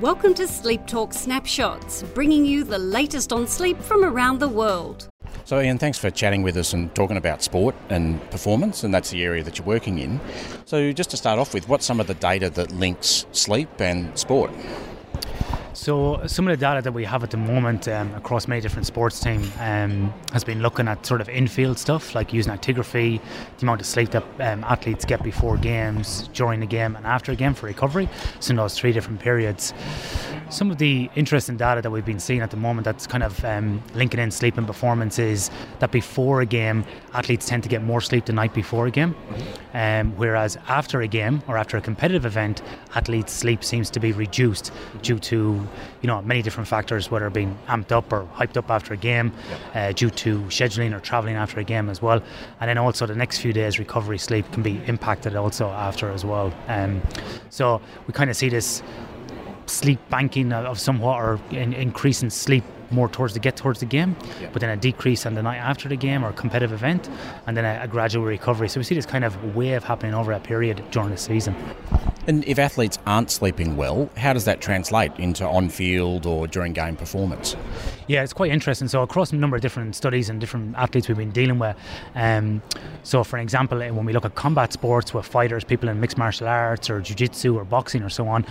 Welcome to Sleep Talk Snapshots, bringing you the latest on sleep from around the world. So, Ian, thanks for chatting with us and talking about sport and performance, and that's the area that you're working in. So, just to start off with, what's some of the data that links sleep and sport? So some of the data that we have at the moment um, across many different sports teams um, has been looking at sort of infield stuff like using actigraphy, the amount of sleep that um, athletes get before games, during the game, and after a game for recovery. So in those three different periods. Some of the interesting data that we've been seeing at the moment that's kind of um, linking in sleep and performance is that before a game, athletes tend to get more sleep the night before a game, um, whereas after a game or after a competitive event, athletes' sleep seems to be reduced due to you know many different factors, whether being amped up or hyped up after a game, uh, due to scheduling or traveling after a game as well, and then also the next few days recovery sleep can be impacted also after as well. Um, so we kind of see this sleep banking of somewhat or in, increasing sleep more towards the get towards the game, yeah. but then a decrease on the night after the game or competitive event, and then a, a, gradual recovery. So we see this kind of wave happening over a period during the season. And if athletes aren't sleeping well, how does that translate into on field or during game performance? Yeah, it's quite interesting. So, across a number of different studies and different athletes we've been dealing with. Um, so, for example, when we look at combat sports with fighters, people in mixed martial arts or jiu jitsu or boxing or so on,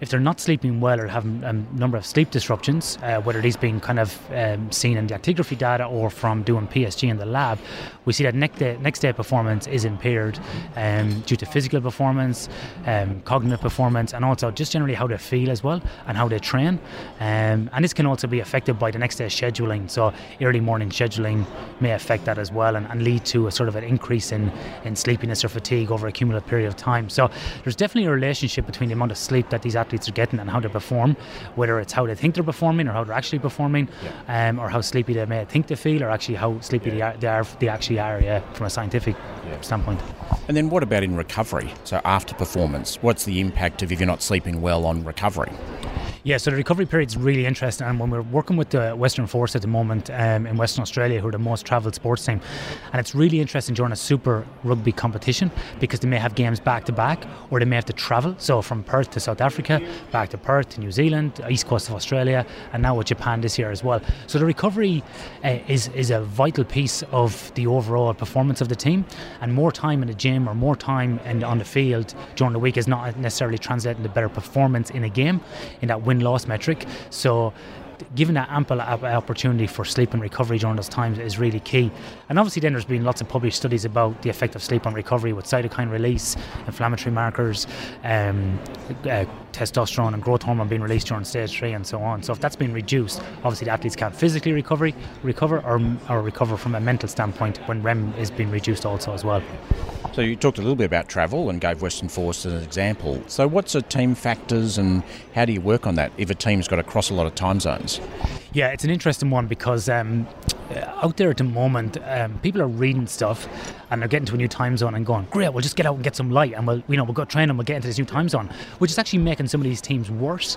if they're not sleeping well or having a number of sleep disruptions, uh, whether these being kind of um, seen in the actigraphy data or from doing PSG in the lab, we see that next day, next day performance is impaired um, due to physical performance. Um, cognitive performance, and also just generally how they feel as well and how they train. Um, and this can also be affected by the next day scheduling. So early morning scheduling may affect that as well and, and lead to a sort of an increase in, in sleepiness or fatigue over a cumulative period of time. So there's definitely a relationship between the amount of sleep that these athletes are getting and how they perform, whether it's how they think they're performing or how they're actually performing, yeah. um, or how sleepy they may think they feel, or actually how sleepy yeah. they, are, they, are, they actually are yeah, from a scientific standpoint. And then what about in recovery? So after performance, what's the impact of if you're not sleeping well on recovery? Yeah, so the recovery period is really interesting, and when we're working with the Western Force at the moment um, in Western Australia, who are the most travelled sports team, and it's really interesting during a Super Rugby competition because they may have games back to back, or they may have to travel. So from Perth to South Africa, back to Perth to New Zealand, East Coast of Australia, and now with Japan this year as well. So the recovery uh, is is a vital piece of the overall performance of the team, and more time in the gym or more time in, on the field during the week is not necessarily translating to better performance in a game in that win loss metric. So given that ample opportunity for sleep and recovery during those times is really key. And obviously, then there's been lots of published studies about the effect of sleep on recovery with cytokine release, inflammatory markers, um, uh, testosterone and growth hormone being released during stage three, and so on. So if that's been reduced, obviously the athletes can't physically recover, recover or, or recover from a mental standpoint when REM is being reduced also as well. So you talked a little bit about travel and gave Western Force as an example. So what's the team factors and how do you work on that if a team's got to cross a lot of time zones? Yeah, it's an interesting one because um, out there at the moment, um, people are reading stuff and they're getting to a new time zone and going, great, we'll just get out and get some light and we'll, you know, we'll go train and we'll get into this new time zone, which is actually making some of these teams worse.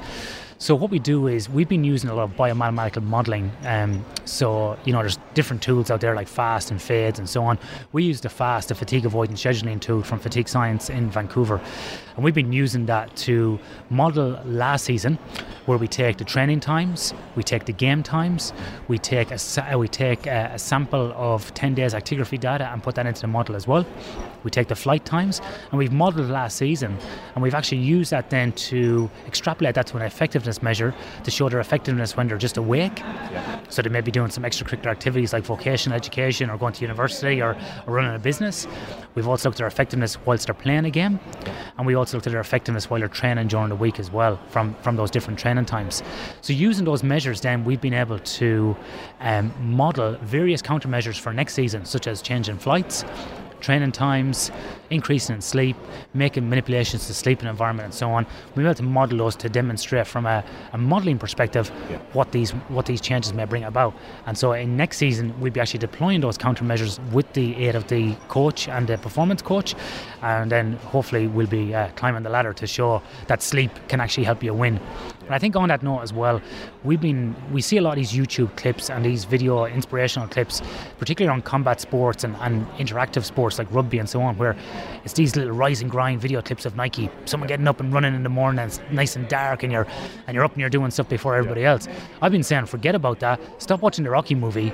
So what we do is we've been using a lot of biomathematical modelling. Um, so you know, there's different tools out there like FAST and FADES and so on. We use the FAST, the fatigue avoidance scheduling tool from Fatigue Science in Vancouver, and we've been using that to model last season, where we take the training times, we take the game times, we take a we take a, a sample of 10 days actigraphy data and put that into the model as well. We take the flight times, and we've modelled last season, and we've actually used that then to extrapolate that to an effectiveness measure to show their effectiveness when they're just awake. Yeah. So they may be doing some extracurricular activities like vocational education or going to university or, or running a business. We've also looked at their effectiveness whilst they're playing a game, and we also looked at their effectiveness while they're training during the week as well from, from those different training times. So using those measures, then we've been able to um, model various countermeasures for next season, such as change in flights, training times, increasing in sleep, making manipulations to sleeping environment and so on. We able to model those to demonstrate from a, a modelling perspective yeah. what these what these changes may bring about. And so in next season we'll be actually deploying those countermeasures with the aid of the coach and the performance coach, and then hopefully we'll be uh, climbing the ladder to show that sleep can actually help you win. And I think on that note as well, we've been we see a lot of these YouTube clips and these video inspirational clips, particularly on combat sports and, and interactive sports like rugby and so on, where it's these little rise and grind video clips of Nike. Someone getting up and running in the morning, and it's nice and dark, and you're and you're up and you're doing stuff before everybody else. I've been saying, forget about that. Stop watching the Rocky movie.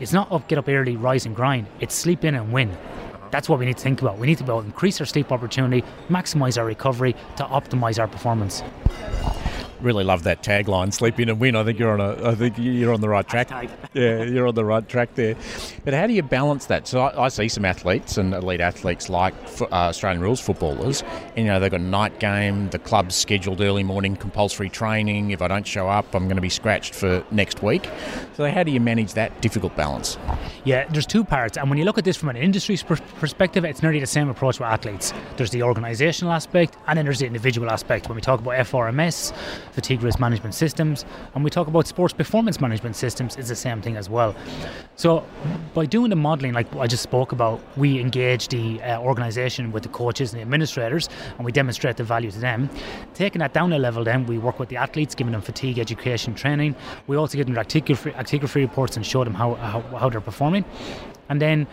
It's not up, get up early, rise and grind. It's sleep in and win. Uh-huh. That's what we need to think about. We need to about increase our sleep opportunity, maximize our recovery to optimize our performance really love that tagline "Sleep in and win." I think you're on a, I think you're on the right track. yeah, you're on the right track there. But how do you balance that? So I, I see some athletes and elite athletes like uh, Australian rules footballers, and you know they've got a night game. The club's scheduled early morning compulsory training. If I don't show up, I'm going to be scratched for next week. So how do you manage that difficult balance? Yeah, there's two parts, and when you look at this from an industry perspective, it's nearly the same approach with athletes. There's the organisational aspect, and then there's the individual aspect. When we talk about FRMS, fatigue risk management systems, and we talk about sports performance management systems, it's the same thing as well. So, by doing the modelling, like I just spoke about, we engage the uh, organisation with the coaches and the administrators, and we demonstrate the value to them. Taking that down a level, then we work with the athletes, giving them fatigue education training. We also give them actigraphy, actigraphy reports and show them how, how, how they're performing. And then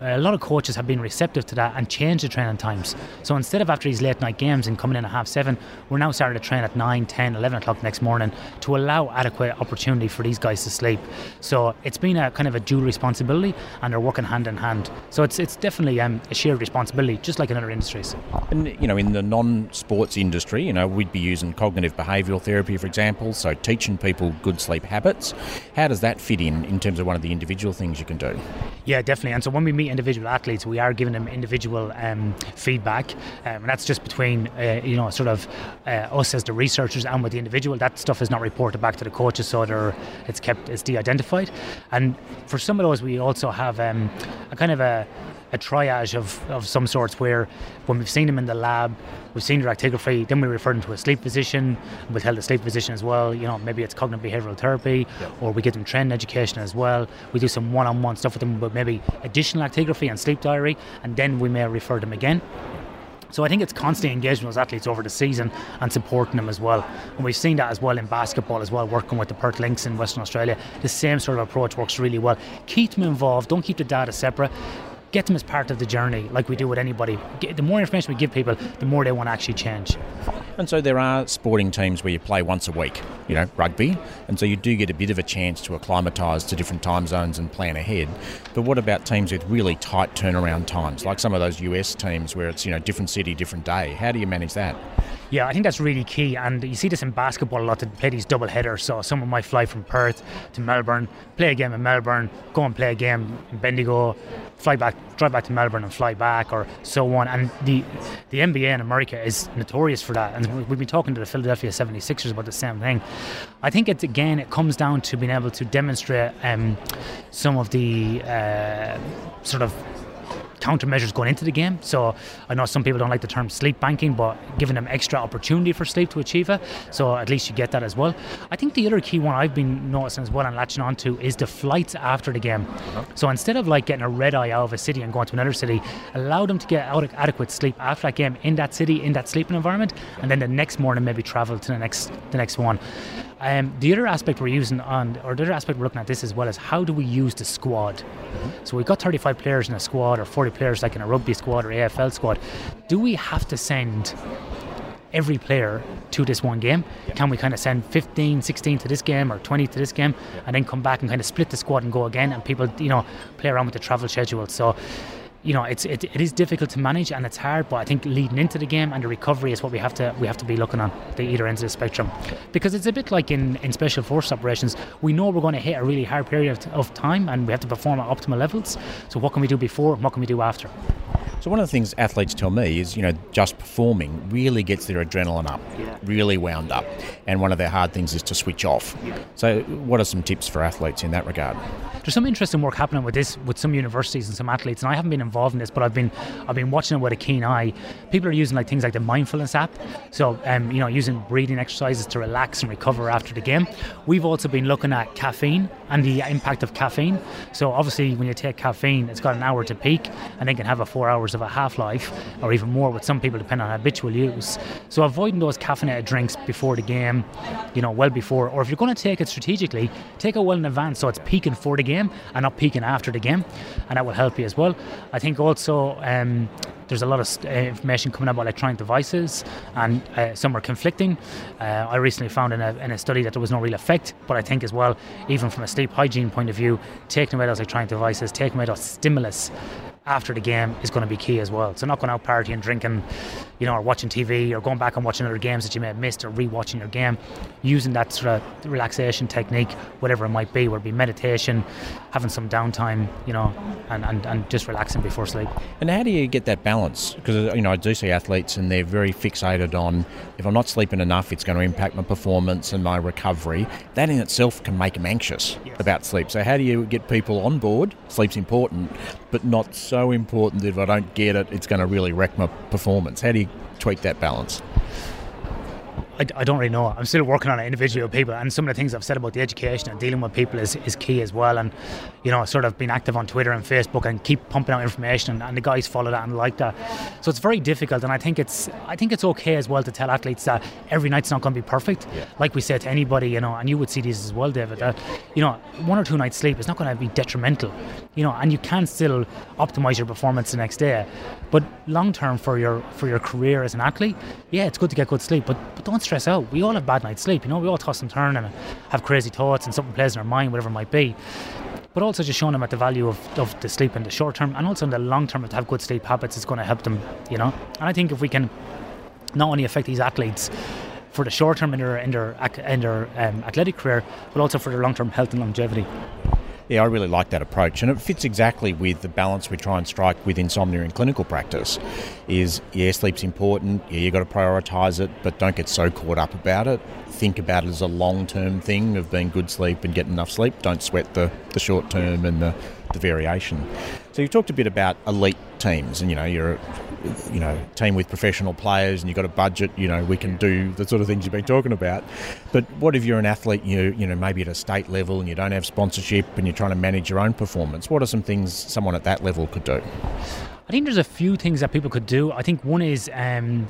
a lot of coaches have been receptive to that and changed the training times. So instead of after these late night games and coming in at half seven, we're now starting to train at 9, 10, 11 o'clock next morning to allow adequate opportunity for these guys to sleep. So it's been a kind of a dual responsibility and they're working hand in hand. So it's it's definitely um, a shared responsibility, just like in other industries. And, you know, in the non sports industry, you know, we'd be using cognitive behavioural therapy, for example, so teaching people good sleep habits. How does that fit in in terms of one of the individual things you can do? Yeah, definitely. And so when we meet individual athletes, we are giving them individual um, feedback, um, and that's just between uh, you know sort of uh, us as the researchers and with the individual. That stuff is not reported back to the coaches, so they're, it's kept it's de-identified. And for some of those, we also have um, a kind of a a triage of, of some sorts where when we've seen them in the lab, we've seen their actigraphy, then we refer them to a sleep physician, we've held a sleep physician as well. You know, maybe it's cognitive behavioral therapy, yep. or we give them training education as well. We do some one on one stuff with them, but maybe additional actigraphy and sleep diary, and then we may refer them again. So I think it's constantly engaging those athletes over the season and supporting them as well. And we've seen that as well in basketball as well, working with the Perth Lynx in Western Australia. The same sort of approach works really well. Keep them involved, don't keep the data separate get them as part of the journey, like we do with anybody. The more information we give people, the more they want to actually change. And so there are sporting teams where you play once a week, you know, rugby, and so you do get a bit of a chance to acclimatise to different time zones and plan ahead. But what about teams with really tight turnaround times, like some of those US teams where it's, you know, different city, different day? How do you manage that? Yeah, I think that's really key, and you see this in basketball a lot. To play these double headers, so someone might fly from Perth to Melbourne, play a game in Melbourne, go and play a game in Bendigo, fly back, drive back to Melbourne and fly back, or so on. And the the NBA in America is notorious for that, and we've been talking to the Philadelphia 76ers about the same thing. I think it's again it comes down to being able to demonstrate um, some of the uh, sort of countermeasures going into the game. So I know some people don't like the term sleep banking, but giving them extra opportunity for sleep to achieve it. So at least you get that as well. I think the other key one I've been noticing as well and latching on to is the flights after the game. So instead of like getting a red eye out of a city and going to another city, allow them to get adequate sleep after that game in that city, in that sleeping environment, and then the next morning maybe travel to the next the next one. Um, the other aspect we're using on, or the other aspect we're looking at this as well is how do we use the squad? Mm-hmm. So we've got 35 players in a squad or 40 players like in a rugby squad or AFL squad. Do we have to send every player to this one game? Can we kind of send 15, 16 to this game or 20 to this game and then come back and kind of split the squad and go again and people, you know, play around with the travel schedule? So you know, it's it, it is difficult to manage and it's hard. But I think leading into the game and the recovery is what we have to we have to be looking on the either ends of the spectrum, because it's a bit like in, in special force operations. We know we're going to hit a really hard period of, of time and we have to perform at optimal levels. So what can we do before? What can we do after? So one of the things athletes tell me is, you know, just performing really gets their adrenaline up, yeah. really wound up, and one of their hard things is to switch off. Yeah. So, what are some tips for athletes in that regard? There's some interesting work happening with this with some universities and some athletes, and I haven't been involved in this, but I've been I've been watching it with a keen eye. People are using like things like the mindfulness app, so um, you know, using breathing exercises to relax and recover after the game. We've also been looking at caffeine and the impact of caffeine. So obviously, when you take caffeine, it's got an hour to peak, and then can have a four hour hours of a half life, or even more with some people, depending on habitual use. So avoiding those caffeinated drinks before the game, you know, well before, or if you're going to take it strategically, take it well in advance so it's peaking for the game and not peaking after the game, and that will help you as well. I think also um, there's a lot of uh, information coming out about electronic devices, and uh, some are conflicting. Uh, I recently found in a, in a study that there was no real effect, but I think as well, even from a sleep hygiene point of view, taking away those electronic devices, taking away those stimulus after the game is going to be key as well. So not going out partying, drinking, you know, or watching TV or going back and watching other games that you may have missed or re-watching your game, using that sort of relaxation technique, whatever it might be, whether it be meditation, having some downtime, you know, and, and, and just relaxing before sleep. And how do you get that balance? Because you know I do see athletes and they're very fixated on if I'm not sleeping enough, it's going to impact my performance and my recovery. That in itself can make them anxious yes. about sleep. So how do you get people on board? Sleep's important, but not so important that if I don't get it, it's going to really wreck my performance. How do you tweak that balance? I, I, don't really know. I'm still working on it individually with people, and some of the things I've said about the education and dealing with people is, is key as well. And you know, sort of being active on Twitter and Facebook and keep pumping out information, and, and, the guys follow that and like that. So it's very difficult, and I think it's I think it's okay as well to tell athletes that every night's not going to be perfect. Yeah. Like we said to anybody, you know, and you would see these as well, David. That you know, one or two nights sleep is not going to be detrimental, you know, and you can still optimize your performance the next day. But long term for your for your career as an athlete, yeah, it's good to get good sleep, but but don't stress out. We all have bad night's sleep, you know, we all toss and turn and have crazy thoughts and something plays in our mind, whatever it might be. But also just showing them at the value of, of the sleep in the short term and also in the long term to have good sleep habits is going to help them, you know. And I think if we can not only affect these athletes for the short term in their in their, in their um, athletic career, but also for their long term health and longevity. Yeah, I really like that approach, and it fits exactly with the balance we try and strike with insomnia in clinical practice. Is yeah, sleep's important. Yeah, you got to prioritise it, but don't get so caught up about it. Think about it as a long-term thing of being good sleep and getting enough sleep. Don't sweat the, the short term and the, the variation. So you talked a bit about elite teams, and you know you're a, you know, team with professional players and you've got a budget, you know, we can do the sort of things you've been talking about. But what if you're an athlete, you you know, maybe at a state level and you don't have sponsorship and you're trying to manage your own performance? What are some things someone at that level could do? I think there's a few things that people could do. I think one is um,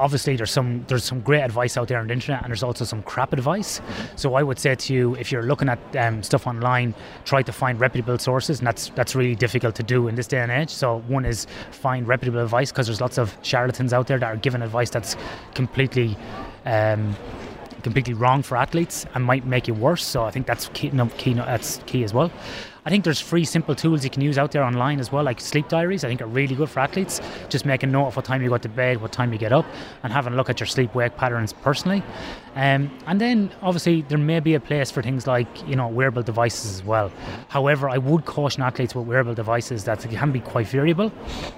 obviously there's some there's some great advice out there on the internet and there's also some crap advice so i would say to you if you're looking at um, stuff online try to find reputable sources and that's that's really difficult to do in this day and age so one is find reputable advice because there's lots of charlatans out there that are giving advice that's completely um, completely wrong for athletes and might make it worse. So I think that's key. No, key no, that's key as well. I think there's free, simple tools you can use out there online as well, like sleep diaries. I think are really good for athletes. Just make a note of what time you go to bed, what time you get up, and having a look at your sleep wake patterns personally. Um, and then obviously there may be a place for things like you know wearable devices as well. However, I would caution athletes with wearable devices that they can be quite variable,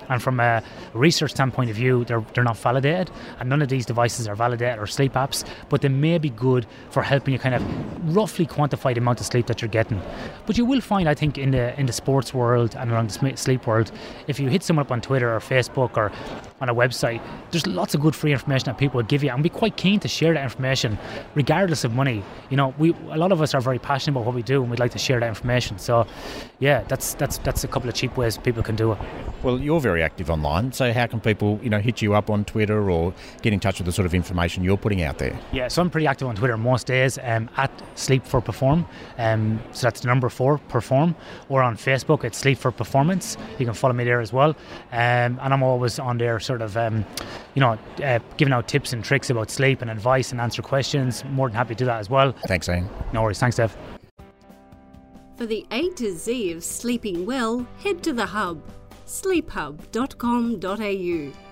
and from a research standpoint of view, they're they're not validated, and none of these devices are validated or sleep apps, but they may be good for helping you kind of roughly quantify the amount of sleep that you're getting. But you will find I think in the in the sports world and around the sleep world, if you hit someone up on Twitter or Facebook or on a website, there's lots of good free information that people will give you, and be quite keen to share that information, regardless of money. You know, we a lot of us are very passionate about what we do, and we'd like to share that information. So, yeah, that's that's that's a couple of cheap ways people can do it. Well, you're very active online, so how can people, you know, hit you up on Twitter or get in touch with the sort of information you're putting out there? Yeah, so I'm pretty active on Twitter most days um, at Sleep for Perform. Um, so that's the number four Perform, or on Facebook it's Sleep for Performance. You can follow me there as well, um, and I'm always on there, sort of, um, you know, uh, giving out tips and tricks about sleep and advice and answer questions. More than happy to do that as well. Thanks, Ian. No worries. Thanks, Dev. For the A to Z of sleeping well, head to the hub sleephub.com.au.